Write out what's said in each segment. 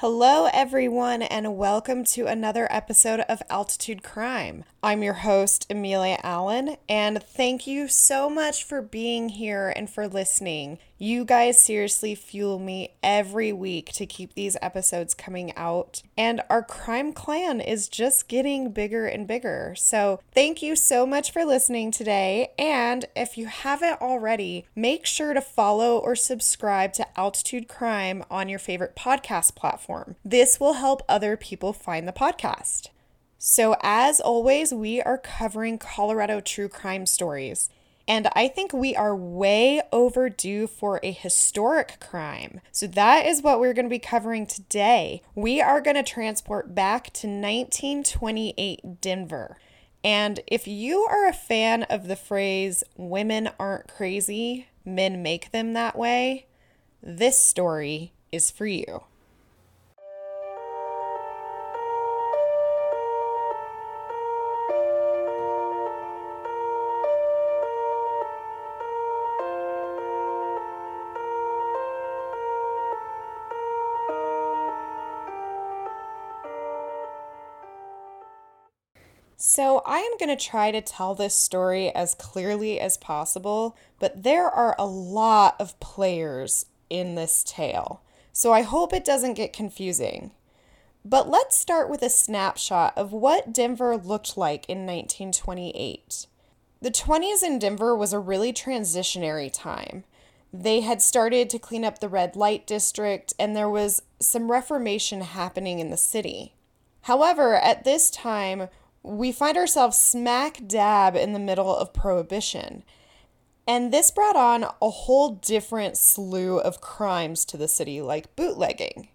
Hello, everyone, and welcome to another episode of Altitude Crime. I'm your host, Amelia Allen, and thank you so much for being here and for listening. You guys seriously fuel me every week to keep these episodes coming out, and our crime clan is just getting bigger and bigger. So, thank you so much for listening today. And if you haven't already, make sure to follow or subscribe to Altitude Crime on your favorite podcast platform. This will help other people find the podcast. So, as always, we are covering Colorado true crime stories. And I think we are way overdue for a historic crime. So, that is what we're going to be covering today. We are going to transport back to 1928 Denver. And if you are a fan of the phrase, women aren't crazy, men make them that way, this story is for you. So, I am going to try to tell this story as clearly as possible, but there are a lot of players in this tale. So, I hope it doesn't get confusing. But let's start with a snapshot of what Denver looked like in 1928. The 20s in Denver was a really transitionary time. They had started to clean up the red light district, and there was some reformation happening in the city. However, at this time, we find ourselves smack dab in the middle of prohibition. And this brought on a whole different slew of crimes to the city, like bootlegging.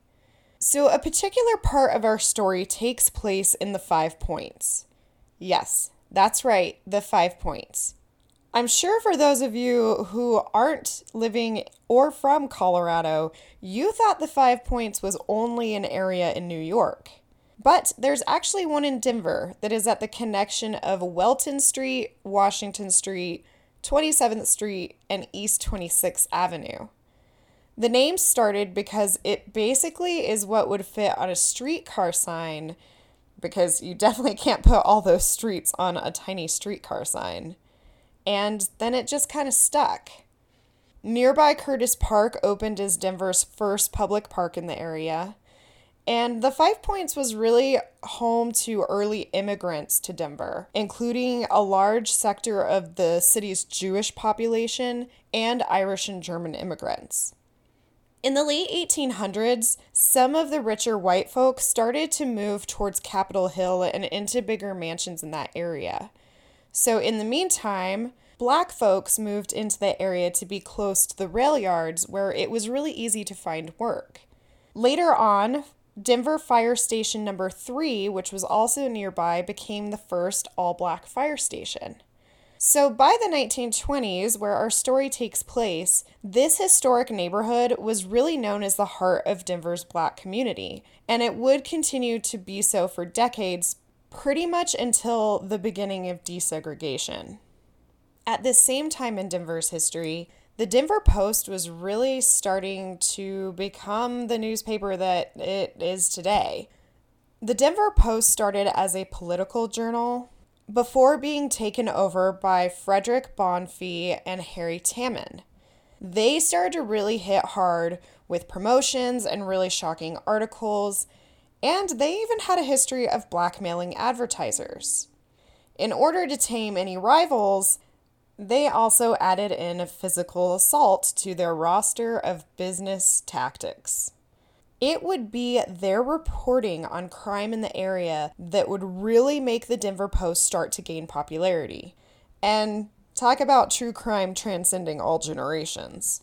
So, a particular part of our story takes place in the Five Points. Yes, that's right, the Five Points. I'm sure for those of you who aren't living or from Colorado, you thought the Five Points was only an area in New York. But there's actually one in Denver that is at the connection of Welton Street, Washington Street, 27th Street, and East 26th Avenue. The name started because it basically is what would fit on a streetcar sign, because you definitely can't put all those streets on a tiny streetcar sign. And then it just kind of stuck. Nearby Curtis Park opened as Denver's first public park in the area. And the Five Points was really home to early immigrants to Denver, including a large sector of the city's Jewish population and Irish and German immigrants. In the late 1800s, some of the richer white folks started to move towards Capitol Hill and into bigger mansions in that area. So, in the meantime, black folks moved into the area to be close to the rail yards where it was really easy to find work. Later on, Denver Fire Station number three, which was also nearby, became the first all black fire station. So, by the 1920s, where our story takes place, this historic neighborhood was really known as the heart of Denver's black community, and it would continue to be so for decades, pretty much until the beginning of desegregation. At the same time in Denver's history, the Denver Post was really starting to become the newspaper that it is today. The Denver Post started as a political journal before being taken over by Frederick Bonfils and Harry Tammen. They started to really hit hard with promotions and really shocking articles, and they even had a history of blackmailing advertisers. In order to tame any rivals, they also added in a physical assault to their roster of business tactics. It would be their reporting on crime in the area that would really make the Denver Post start to gain popularity. And talk about true crime transcending all generations.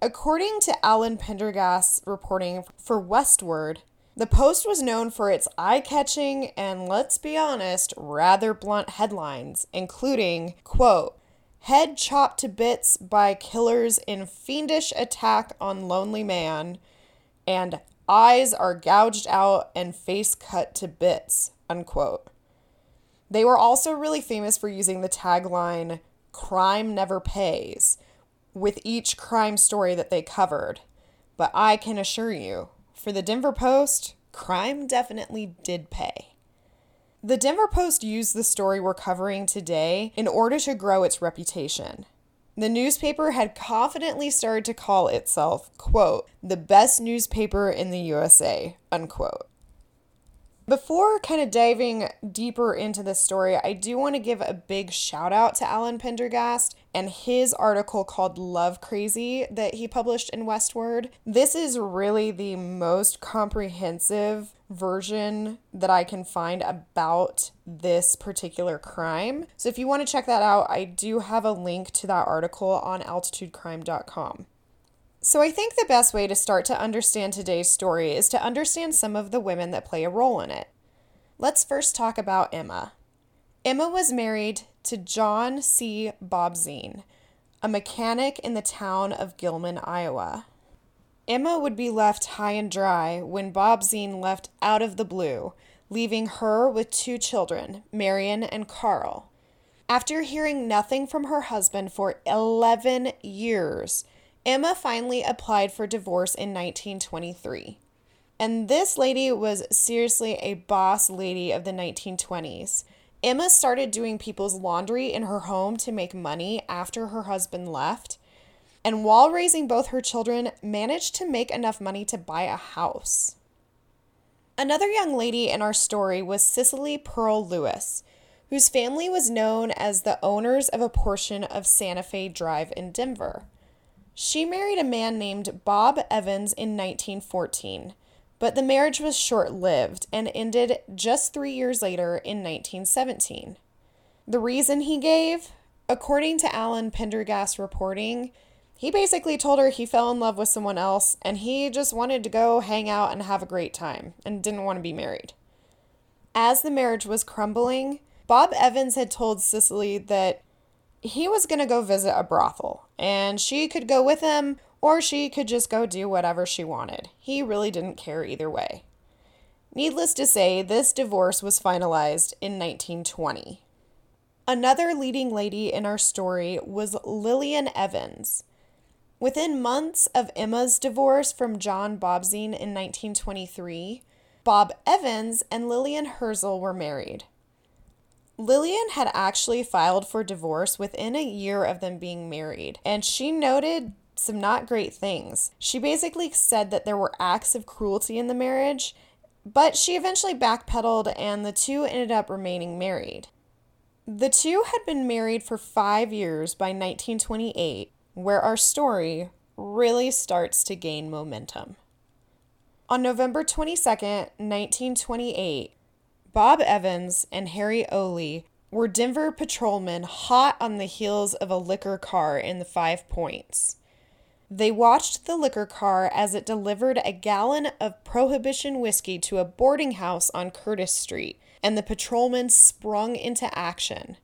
According to Alan Prendergast reporting for Westword, the Post was known for its eye catching and, let's be honest, rather blunt headlines, including, quote, head chopped to bits by killers in fiendish attack on lonely man, and eyes are gouged out and face cut to bits, unquote. They were also really famous for using the tagline, crime never pays, with each crime story that they covered. But I can assure you, for the Denver Post, crime definitely did pay. The Denver Post used the story we're covering today in order to grow its reputation. The newspaper had confidently started to call itself, quote, the best newspaper in the USA, unquote. Before kind of diving deeper into this story, I do want to give a big shout out to Alan Prendergast and his article called Love Crazy that he published in Westword. This is really the most comprehensive version that I can find about this particular crime. So if you want to check that out, I do have a link to that article on altitudecrime.com. So, I think the best way to start to understand today's story is to understand some of the women that play a role in it. Let's first talk about Emma. Emma was married to John C. Bobzien, a mechanic in the town of Gilman, Iowa. Emma would be left high and dry when Bobzien left out of the blue, leaving her with two children, Marion and Carl. After hearing nothing from her husband for 11 years, Emma finally applied for divorce in 1923. And this lady was seriously a boss lady of the 1920s. Emma started doing people's laundry in her home to make money after her husband left. And while raising both her children, managed to make enough money to buy a house. Another young lady in our story was Cicely Pearl Lewis, whose family was known as the owners of a portion of Santa Fe Drive in Denver. She married a man named Bob Evans in 1914, but the marriage was short lived and ended just three years later in 1917. The reason he gave, according to Alan Prendergast reporting, he basically told her he fell in love with someone else and he just wanted to go hang out and have a great time and didn't want to be married. As the marriage was crumbling, Bob Evans had told Cicely that he was going to go visit a brothel, and she could go with him or she could just go do whatever she wanted. He really didn't care either way. Needless to say, this divorce was finalized in 1920. Another leading lady in our story was Lillian Evans. Within months of Emma's divorce from John Bobzien in 1923, Bob Evans and Lillian Herzl were married. Lillian had actually filed for divorce within a year of them being married, and she noted some not great things. She basically said that there were acts of cruelty in the marriage, but she eventually backpedaled and the two ended up remaining married. The two had been married for five years by 1928, where our story really starts to gain momentum. On November 22nd, 1928, Bob Evans and Harry Oley were Denver patrolmen hot on the heels of a liquor car in the Five Points. They watched the liquor car as it delivered a gallon of Prohibition whiskey to a boarding house on Curtis Street, and the patrolmen sprung into action.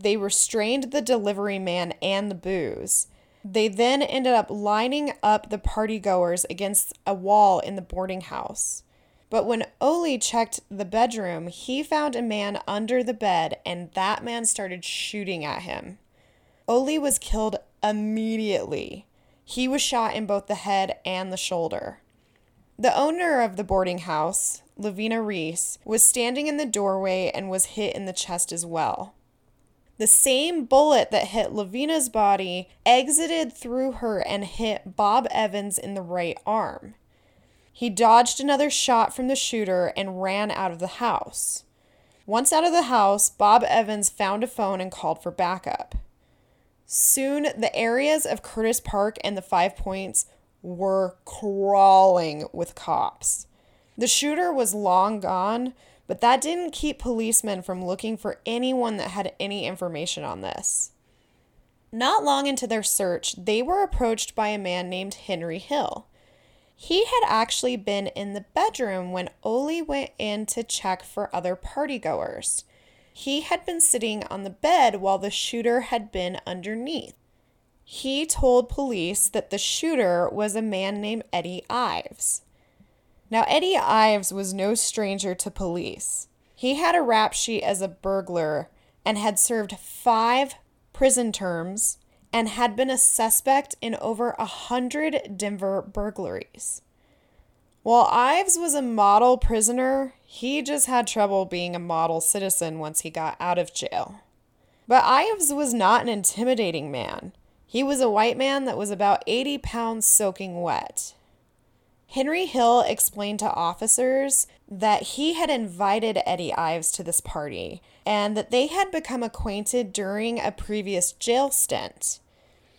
They restrained the delivery man and the booze. They then ended up lining up the partygoers against a wall in the boarding house. But when Oley checked the bedroom, he found a man under the bed and that man started shooting at him. Oley was killed immediately. He was shot in both the head and the shoulder. The owner of the boarding house, Lavina Reese, was standing in the doorway and was hit in the chest as well. The same bullet that hit Lavina's body exited through her and hit Bob Evans in the right arm. He dodged another shot from the shooter and ran out of the house. Once out of the house, Bob Evans found a phone and called for backup. Soon, the areas of Curtis Park and the Five Points were crawling with cops. The shooter was long gone, but that didn't keep policemen from looking for anyone that had any information on this. Not long into their search, they were approached by a man named Henry Hill. He had actually been in the bedroom when Oley went in to check for other partygoers. He had been sitting on the bed while the shooter had been underneath. He told police that the shooter was a man named Eddie Ives. Now, Eddie Ives was no stranger to police. He had a rap sheet as a burglar and had served five prison terms and had been a suspect in over a hundred Denver burglaries. While Ives was a model prisoner, he just had trouble being a model citizen once he got out of jail. But Ives was not an intimidating man. He was a white man that was about 80 pounds soaking wet. Henry Hill explained to officers that he had invited Eddie Ives to this party and that they had become acquainted during a previous jail stint.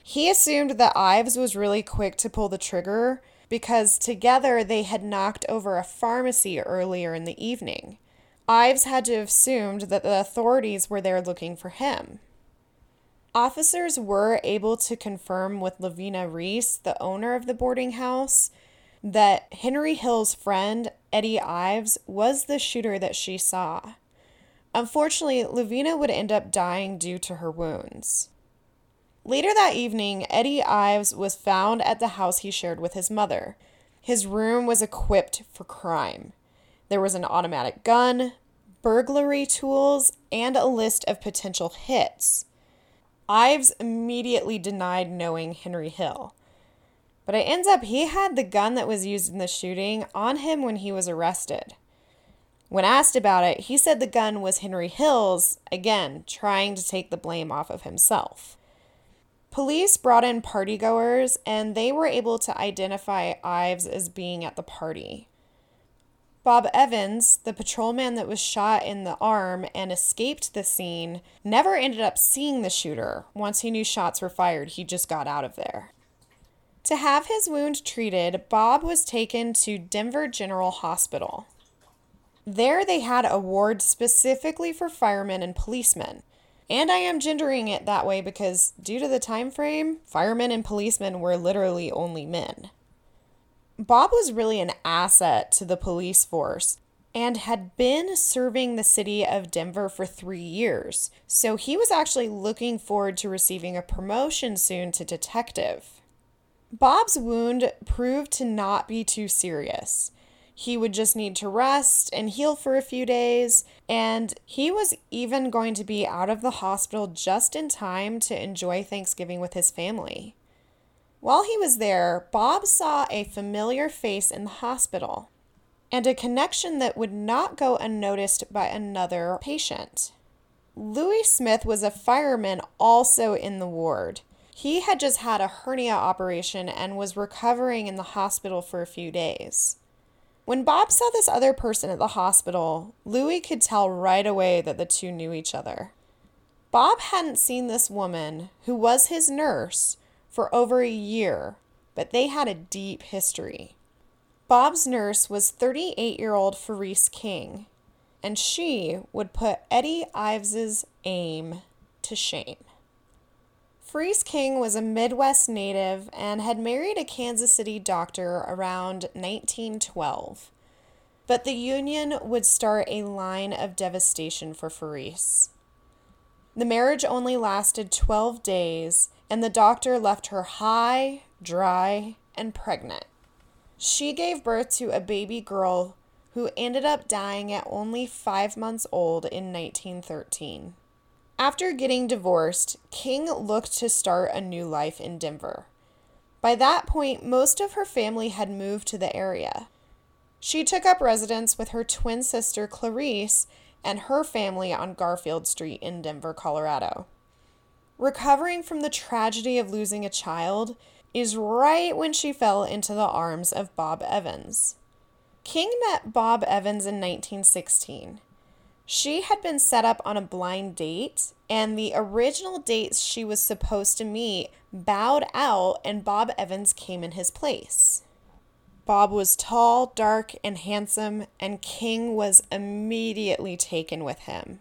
He assumed that Ives was really quick to pull the trigger because together they had knocked over a pharmacy earlier in the evening. Ives had to have assumed that the authorities were there looking for him. Officers were able to confirm with Lavina Reese, the owner of the boarding house, that Henry Hill's friend, Eddie Ives, was the shooter that she saw. Unfortunately, Lavina would end up dying due to her wounds. Later that evening, Eddie Ives was found at the house he shared with his mother. His room was equipped for crime. There was an automatic gun, burglary tools, and a list of potential hits. Ives immediately denied knowing Henry Hill. But it ends up he had the gun that was used in the shooting on him when he was arrested. When asked about it, he said the gun was Henry Hill's, again, trying to take the blame off of himself. Police brought in partygoers and they were able to identify Ives as being at the party. Bob Evans, the patrolman that was shot in the arm and escaped the scene, never ended up seeing the shooter. Once he knew shots were fired, he just got out of there. To have his wound treated, Bob was taken to Denver General Hospital. There they had a ward specifically for firemen and policemen. And I am gendering it that way because due to the time frame, firemen and policemen were literally only men. Bob was really an asset to the police force and had been serving the city of Denver for three years, so he was actually looking forward to receiving a promotion soon to detective. Bob's wound proved to not be too serious. He would just need to rest and heal for a few days, and he was even going to be out of the hospital just in time to enjoy Thanksgiving with his family. While he was there, Bob saw a familiar face in the hospital and a connection that would not go unnoticed by another patient. Louis Smith was a fireman also in the ward. He had just had a hernia operation and was recovering in the hospital for a few days. When Bob saw this other person at the hospital, Louis could tell right away that the two knew each other. Bob hadn't seen this woman, who was his nurse, for over a year, but they had a deep history. Bob's nurse was 38 year old Farice King, and she would put Eddie Ives's aim to shame. Farice King was a Midwest native and had married a Kansas City doctor around 1912. But the union would start a line of devastation for Farice. The marriage only lasted 12 days, and the doctor left her high, dry, and pregnant. She gave birth to a baby girl who ended up dying at only five months old in 1913. After getting divorced, King looked to start a new life in Denver. By that point, most of her family had moved to the area. She took up residence with her twin sister Clarice and her family on Garfield Street in Denver, Colorado. Recovering from the tragedy of losing a child is right when she fell into the arms of Bob Evans. King met Bob Evans in 1916. She had been set up on a blind date, and the original dates she was supposed to meet bowed out, and Bob Evans came in his place. Bob was tall, dark, and handsome, and King was immediately taken with him.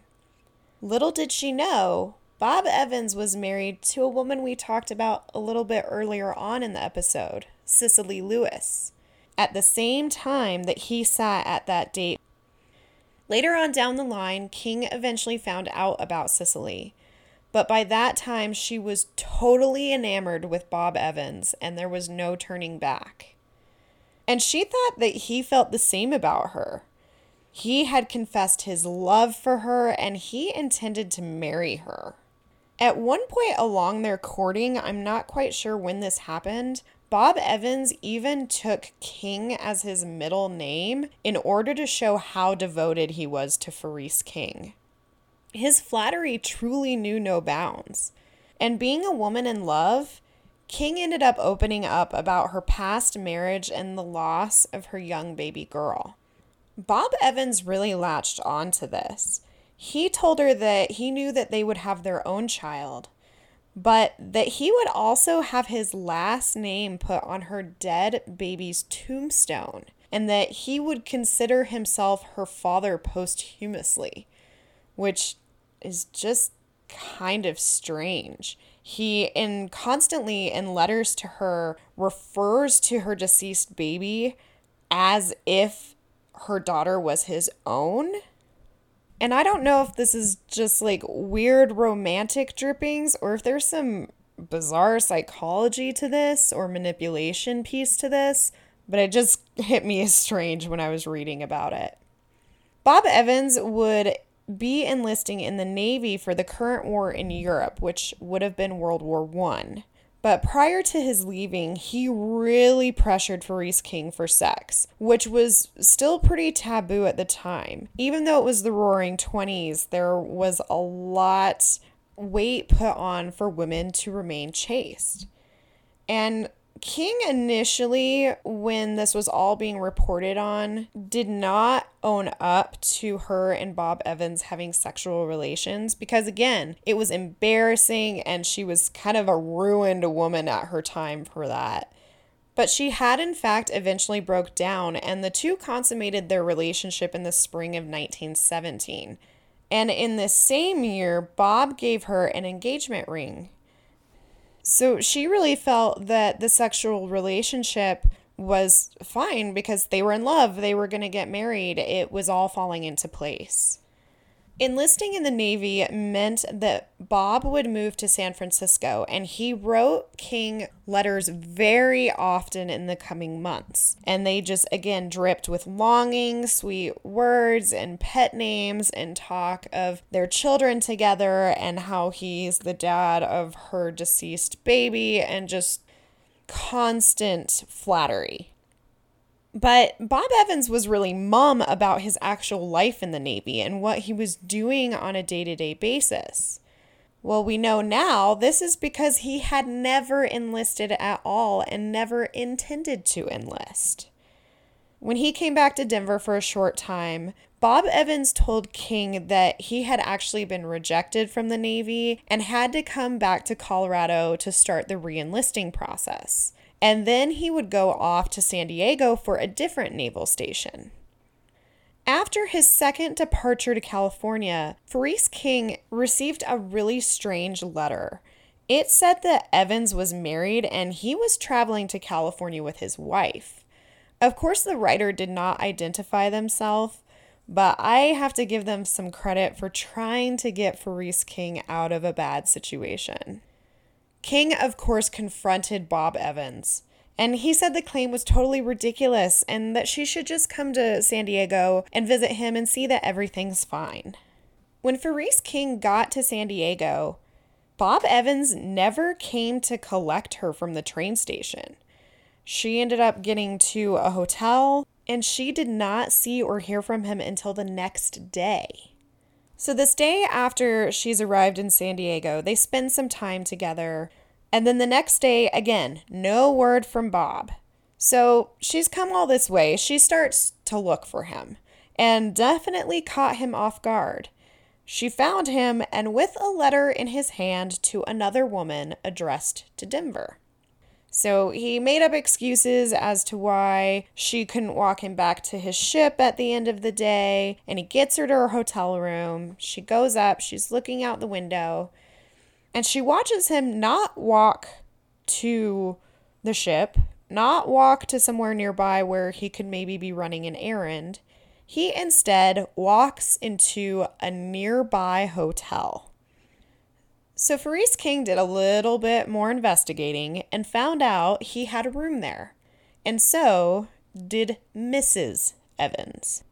Little did she know, Bob Evans was married to a woman we talked about a little bit earlier on in the episode, Cicely Lewis. At the same time that he sat at that date Later on down the line, King eventually found out about Cicely. But by that time, she was totally enamored with Bob Evans, and there was no turning back. And she thought that he felt the same about her. He had confessed his love for her, and he intended to marry her. At one point along their courting, I'm not quite sure when this happened, Bob Evans even took King as his middle name in order to show how devoted he was to Faris King. His flattery truly knew no bounds. And being a woman in love, King ended up opening up about her past marriage and the loss of her young baby girl. Bob Evans really latched on to this. He told her that he knew that they would have their own child, but that he would also have his last name put on her dead baby's tombstone, and that he would consider himself her father posthumously, which is just kind of strange. He, in constantly in letters to her, refers to her deceased baby as if her daughter was his own. And I don't know if this is just like weird romantic drippings or if there's some bizarre psychology to this or manipulation piece to this, but it just hit me as strange when I was reading about it. Bob Evans would be enlisting in the Navy for the current war in Europe, which would have been World War One. But prior to his leaving, he really pressured Faris King for sex, which was still pretty taboo at the time. Even though it was the roaring 20s, there was a lot weight put on for women to remain chaste. And King initially, when this was all being reported on, did not own up to her and Bob Evans having sexual relations because, again, it was embarrassing and she was kind of a ruined woman at her time for that. But she had, in fact, eventually broke down, and the two consummated their relationship in the spring of 1917. And in the same year, Bob gave her an engagement ring. So she really felt that the sexual relationship was fine because they were in love, they were going to get married, it was all falling into place. Enlisting in the Navy meant that Bob would move to San Francisco, and he wrote King letters very often in the coming months. And they just, again, dripped with longing, sweet words, and pet names, and talk of their children together, and how he's the dad of her deceased baby, and just constant flattery. But Bob Evans was really mum about his actual life in the Navy and what he was doing on a day to day basis. Well, we know now this is because he had never enlisted at all and never intended to enlist. When he came back to Denver for a short time, Bob Evans told King that he had actually been rejected from the Navy and had to come back to Colorado to start the re enlisting process and then he would go off to San Diego for a different naval station. After his second departure to California, Faris King received a really strange letter. It said that Evans was married and he was traveling to California with his wife. Of course, the writer did not identify themselves, but I have to give them some credit for trying to get Faris King out of a bad situation. King, of course, confronted Bob Evans. And he said the claim was totally ridiculous and that she should just come to San Diego and visit him and see that everything's fine. When Faris King got to San Diego, Bob Evans never came to collect her from the train station. She ended up getting to a hotel and she did not see or hear from him until the next day. So, this day after she's arrived in San Diego, they spend some time together. And then the next day, again, no word from Bob. So, she's come all this way. She starts to look for him and definitely caught him off guard. She found him and with a letter in his hand to another woman addressed to Denver. So he made up excuses as to why she couldn't walk him back to his ship at the end of the day, and he gets her to her hotel room. She goes up, she's looking out the window, and she watches him not walk to the ship, not walk to somewhere nearby where he could maybe be running an errand. He instead walks into a nearby hotel. So Faris King did a little bit more investigating and found out he had a room there. And so did Mrs. Evans.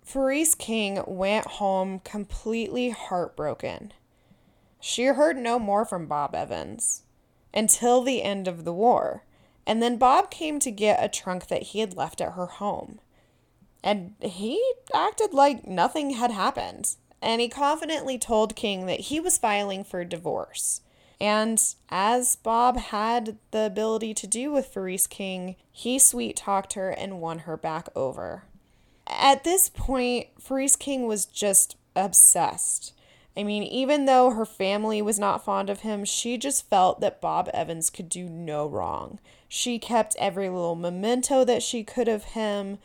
Faris King went home completely heartbroken. She heard no more from Bob Evans until the end of the war. And then Bob came to get a trunk that he had left at her home. And he acted like nothing had happened. And he confidently told King that he was filing for divorce. And as Bob had the ability to do with Ferese King, he sweet talked her and won her back over. At this point, Ferese King was just obsessed. I mean, even though her family was not fond of him, she just felt that Bob Evans could do no wrong. She kept every little memento that she could of him,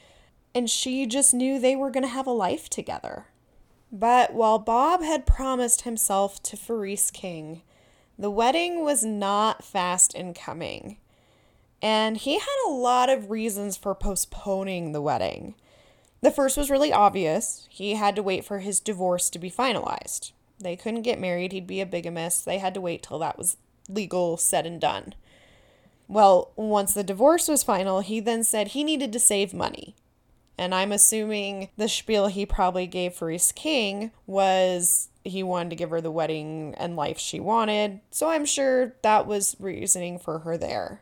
and she just knew they were going to have a life together. But while Bob had promised himself to Faris King, the wedding was not fast in coming. And he had a lot of reasons for postponing the wedding. The first was really obvious. He had to wait for his divorce to be finalized. They couldn't get married, he'd be a bigamist. They had to wait till that was legal, said and done. Well, once the divorce was final, he then said he needed to save money. And I'm assuming the spiel he probably gave Ferese King was he wanted to give her the wedding and life she wanted. So I'm sure that was reasoning for her there.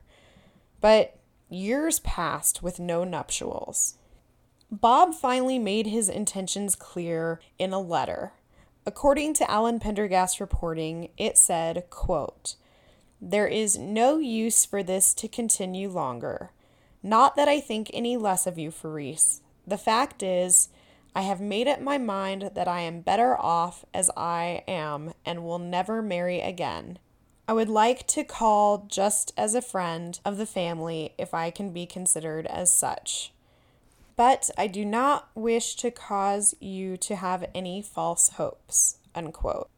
But years passed with no nuptials. Bob finally made his intentions clear in a letter. According to Alan Prendergast reporting, it said, quote, There is no use for this to continue longer. Not that I think any less of you, Ferese. The fact is, I have made up my mind that I am better off as I am and will never marry again. I would like to call just as a friend of the family if I can be considered as such. But I do not wish to cause you to have any false hopes. Unquote.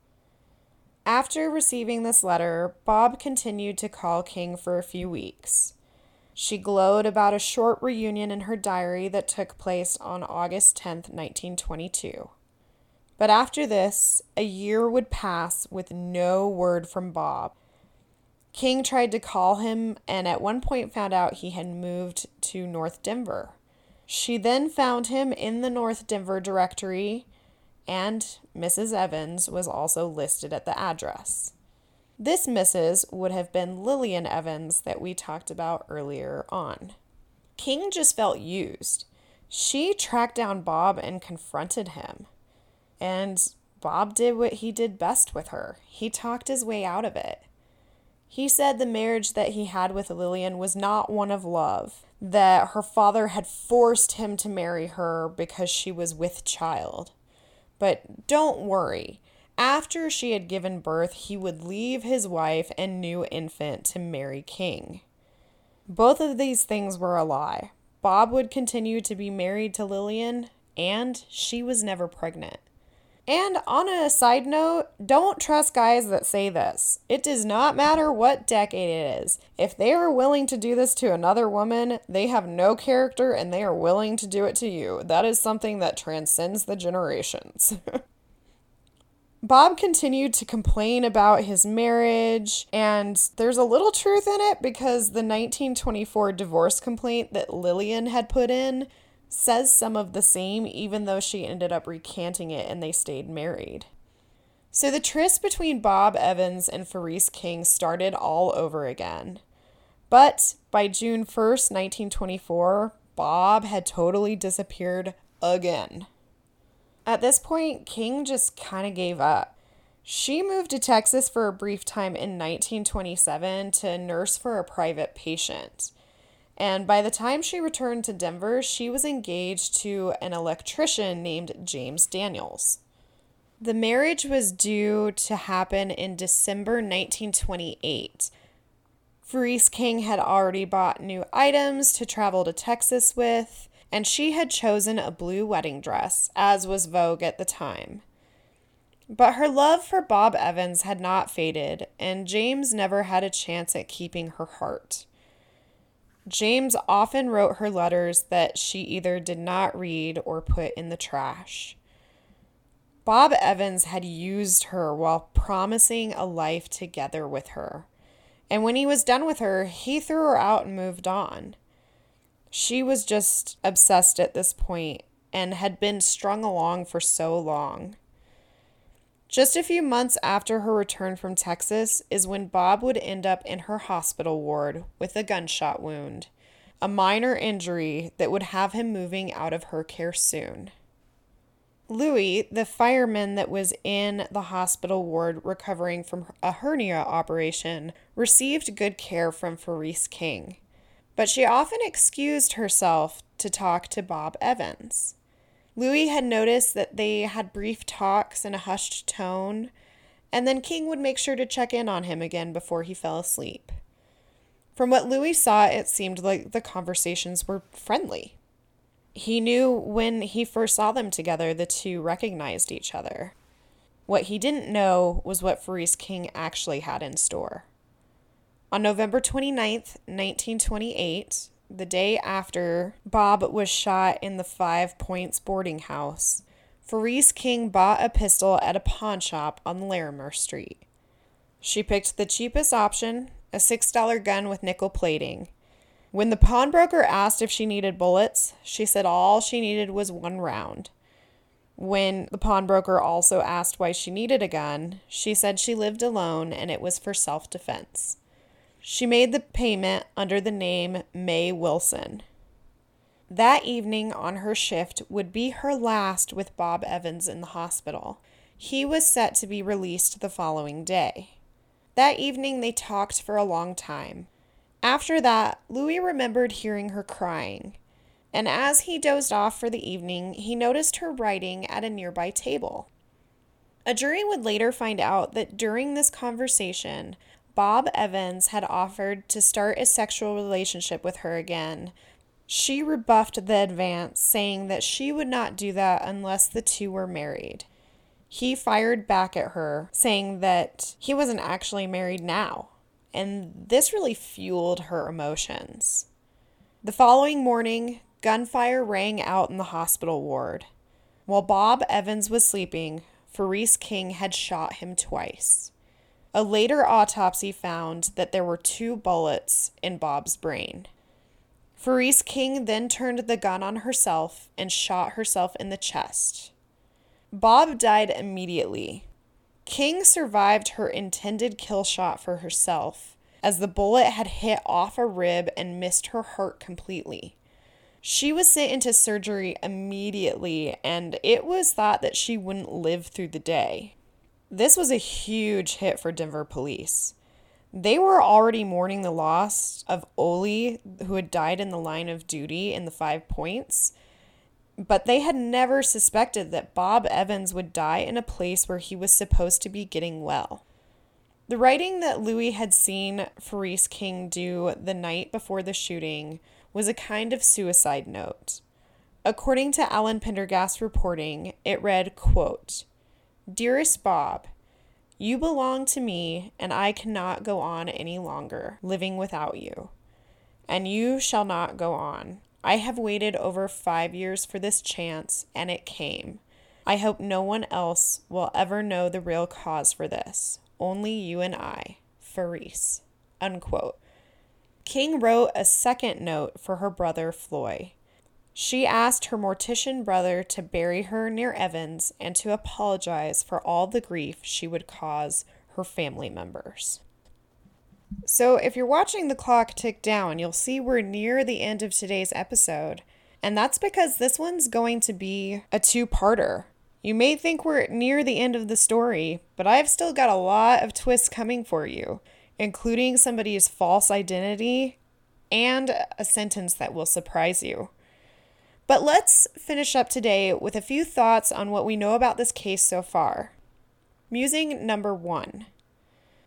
After receiving this letter, Bob continued to call King for a few weeks. She glowed about a short reunion in her diary that took place on August 10, 1922. But after this, a year would pass with no word from Bob. King tried to call him and at one point found out he had moved to North Denver. She then found him in the North Denver directory, and Mrs. Evans was also listed at the address. This Mrs. would have been Lillian Evans that we talked about earlier on. King just felt used. She tracked down Bob and confronted him. And Bob did what he did best with her he talked his way out of it. He said the marriage that he had with Lillian was not one of love, that her father had forced him to marry her because she was with child. But don't worry, after she had given birth, he would leave his wife and new infant to marry King. Both of these things were a lie. Bob would continue to be married to Lillian, and she was never pregnant. And on a side note, don't trust guys that say this. It does not matter what decade it is. If they are willing to do this to another woman, they have no character and they are willing to do it to you. That is something that transcends the generations. Bob continued to complain about his marriage, and there's a little truth in it because the 1924 divorce complaint that Lillian had put in says some of the same, even though she ended up recanting it and they stayed married. So the tryst between Bob Evans and Ferese King started all over again. But by June 1st, 1924, Bob had totally disappeared again. At this point, King just kind of gave up. She moved to Texas for a brief time in 1927 to nurse for a private patient. And by the time she returned to Denver, she was engaged to an electrician named James Daniels. The marriage was due to happen in December 1928. Ferese King had already bought new items to travel to Texas with, and she had chosen a blue wedding dress, as was Vogue at the time. But her love for Bob Evans had not faded, and James never had a chance at keeping her heart. James often wrote her letters that she either did not read or put in the trash. Bob Evans had used her while promising a life together with her. And when he was done with her, he threw her out and moved on. She was just obsessed at this point and had been strung along for so long. Just a few months after her return from Texas is when Bob would end up in her hospital ward with a gunshot wound, a minor injury that would have him moving out of her care soon. Louis, the fireman that was in the hospital ward recovering from a hernia operation, received good care from Faris King, but she often excused herself to talk to Bob Evans. Louis had noticed that they had brief talks in a hushed tone, and then King would make sure to check in on him again before he fell asleep. From what Louis saw, it seemed like the conversations were friendly. He knew when he first saw them together, the two recognized each other. What he didn't know was what Faris King actually had in store. On November 29th, 1928, the day after Bob was shot in the Five Points boarding house, Farice King bought a pistol at a pawn shop on Larimer Street. She picked the cheapest option, a $6 gun with nickel plating. When the pawnbroker asked if she needed bullets, she said all she needed was one round. When the pawnbroker also asked why she needed a gun, she said she lived alone and it was for self defense. She made the payment under the name May Wilson. That evening on her shift would be her last with Bob Evans in the hospital. He was set to be released the following day. That evening they talked for a long time. After that, Louis remembered hearing her crying, and as he dozed off for the evening, he noticed her writing at a nearby table. A jury would later find out that during this conversation, Bob Evans had offered to start a sexual relationship with her again. She rebuffed the advance, saying that she would not do that unless the two were married. He fired back at her, saying that he wasn't actually married now and this really fueled her emotions. The following morning, gunfire rang out in the hospital ward. While Bob Evans was sleeping, Faris King had shot him twice. A later autopsy found that there were two bullets in Bob's brain. Faris King then turned the gun on herself and shot herself in the chest. Bob died immediately, King survived her intended kill shot for herself, as the bullet had hit off a rib and missed her heart completely. She was sent into surgery immediately, and it was thought that she wouldn't live through the day. This was a huge hit for Denver police. They were already mourning the loss of Ole, who had died in the line of duty in the Five Points, but they had never suspected that Bob Evans would die in a place where he was supposed to be getting well. The writing that Louis had seen Faris King do the night before the shooting was a kind of suicide note. According to Alan Prendergast's reporting, it read, quote, Dearest Bob, you belong to me, and I cannot go on any longer living without you. And you shall not go on. I have waited over five years for this chance, and it came. I hope no one else will ever know the real cause for this. Only you and I. Faris. Unquote. King wrote a second note for her brother Floy. She asked her mortician brother to bury her near Evans and to apologize for all the grief she would cause her family members. So, if you're watching the clock tick down, you'll see we're near the end of today's episode. And that's because this one's going to be a two parter. You may think we're near the end of the story, but I've still got a lot of twists coming for you, including somebody's false identity and a sentence that will surprise you. But let's finish up today with a few thoughts on what we know about this case so far. Musing number one.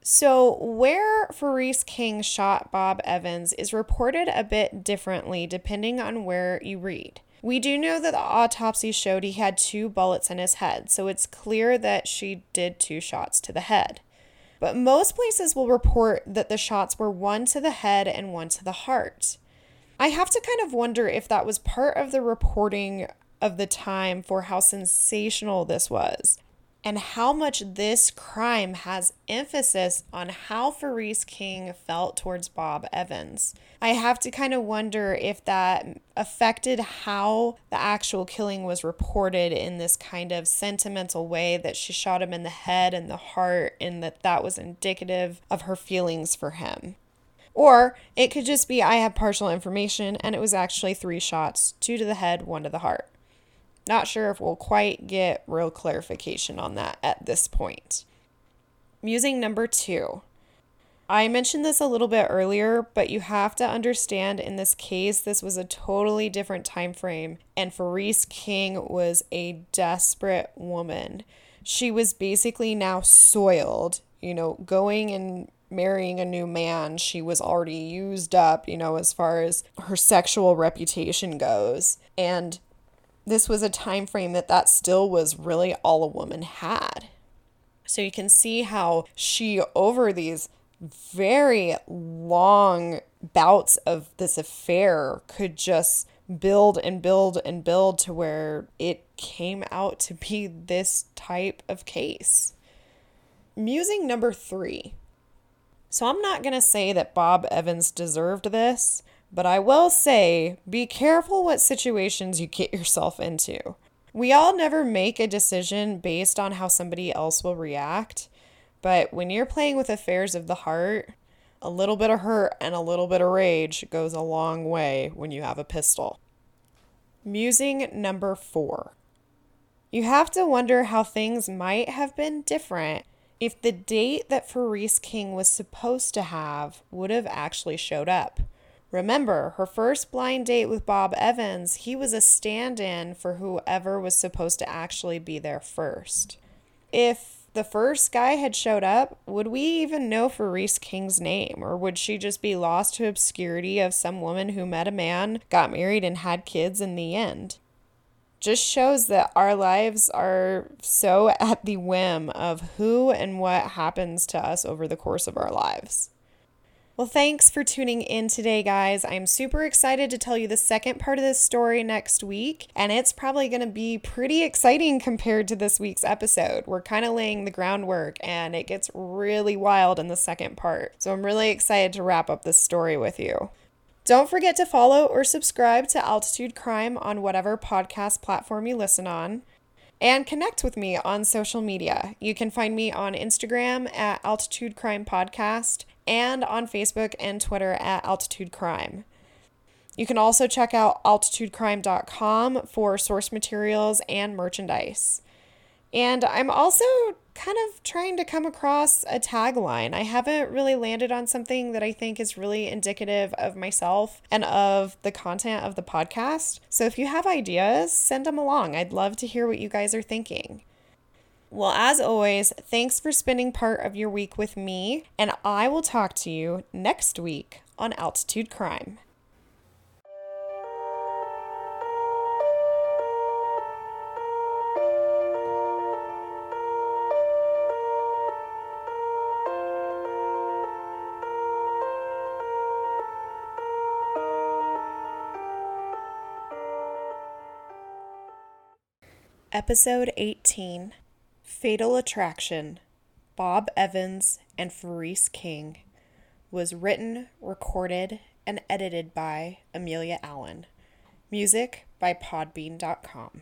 So, where Faris King shot Bob Evans is reported a bit differently depending on where you read. We do know that the autopsy showed he had two bullets in his head, so it's clear that she did two shots to the head. But most places will report that the shots were one to the head and one to the heart. I have to kind of wonder if that was part of the reporting of the time for how sensational this was. and how much this crime has emphasis on how Faris King felt towards Bob Evans. I have to kind of wonder if that affected how the actual killing was reported in this kind of sentimental way that she shot him in the head and the heart, and that that was indicative of her feelings for him. Or it could just be I have partial information and it was actually three shots two to the head, one to the heart. Not sure if we'll quite get real clarification on that at this point. Musing number two. I mentioned this a little bit earlier, but you have to understand in this case, this was a totally different time frame, and Farice King was a desperate woman. She was basically now soiled, you know, going and marrying a new man. She was already used up, you know, as far as her sexual reputation goes. And this was a time frame that that still was really all a woman had. So you can see how she, over these very long bouts of this affair, could just build and build and build to where it came out to be this type of case. Musing number three. So I'm not going to say that Bob Evans deserved this, but I will say be careful what situations you get yourself into. We all never make a decision based on how somebody else will react, but when you're playing with affairs of the heart, a little bit of hurt and a little bit of rage goes a long way when you have a pistol. Musing number four. You have to wonder how things might have been different if the date that Farice King was supposed to have would have actually showed up. Remember, her first blind date with Bob Evans, he was a stand in for whoever was supposed to actually be there first. If the first guy had showed up, would we even know Farice King's name? Or would she just be lost to obscurity of some woman who met a man, got married, and had kids in the end? Just shows that our lives are so at the whim of who and what happens to us over the course of our lives. Well, thanks for tuning in today, guys. I'm super excited to tell you the second part of this story next week, and it's probably going to be pretty exciting compared to this week's episode. We're kind of laying the groundwork, and it gets really wild in the second part. So I'm really excited to wrap up this story with you. Don't forget to follow or subscribe to Altitude Crime on whatever podcast platform you listen on and connect with me on social media. You can find me on Instagram at Altitude Crime Podcast and on Facebook and Twitter at Altitude Crime. You can also check out altitudecrime.com for source materials and merchandise. And I'm also kind of trying to come across a tagline. I haven't really landed on something that I think is really indicative of myself and of the content of the podcast. So if you have ideas, send them along. I'd love to hear what you guys are thinking. Well, as always, thanks for spending part of your week with me, and I will talk to you next week on Altitude Crime. Episode 18 Fatal Attraction Bob Evans and Farice King was written, recorded, and edited by Amelia Allen. Music by Podbean.com.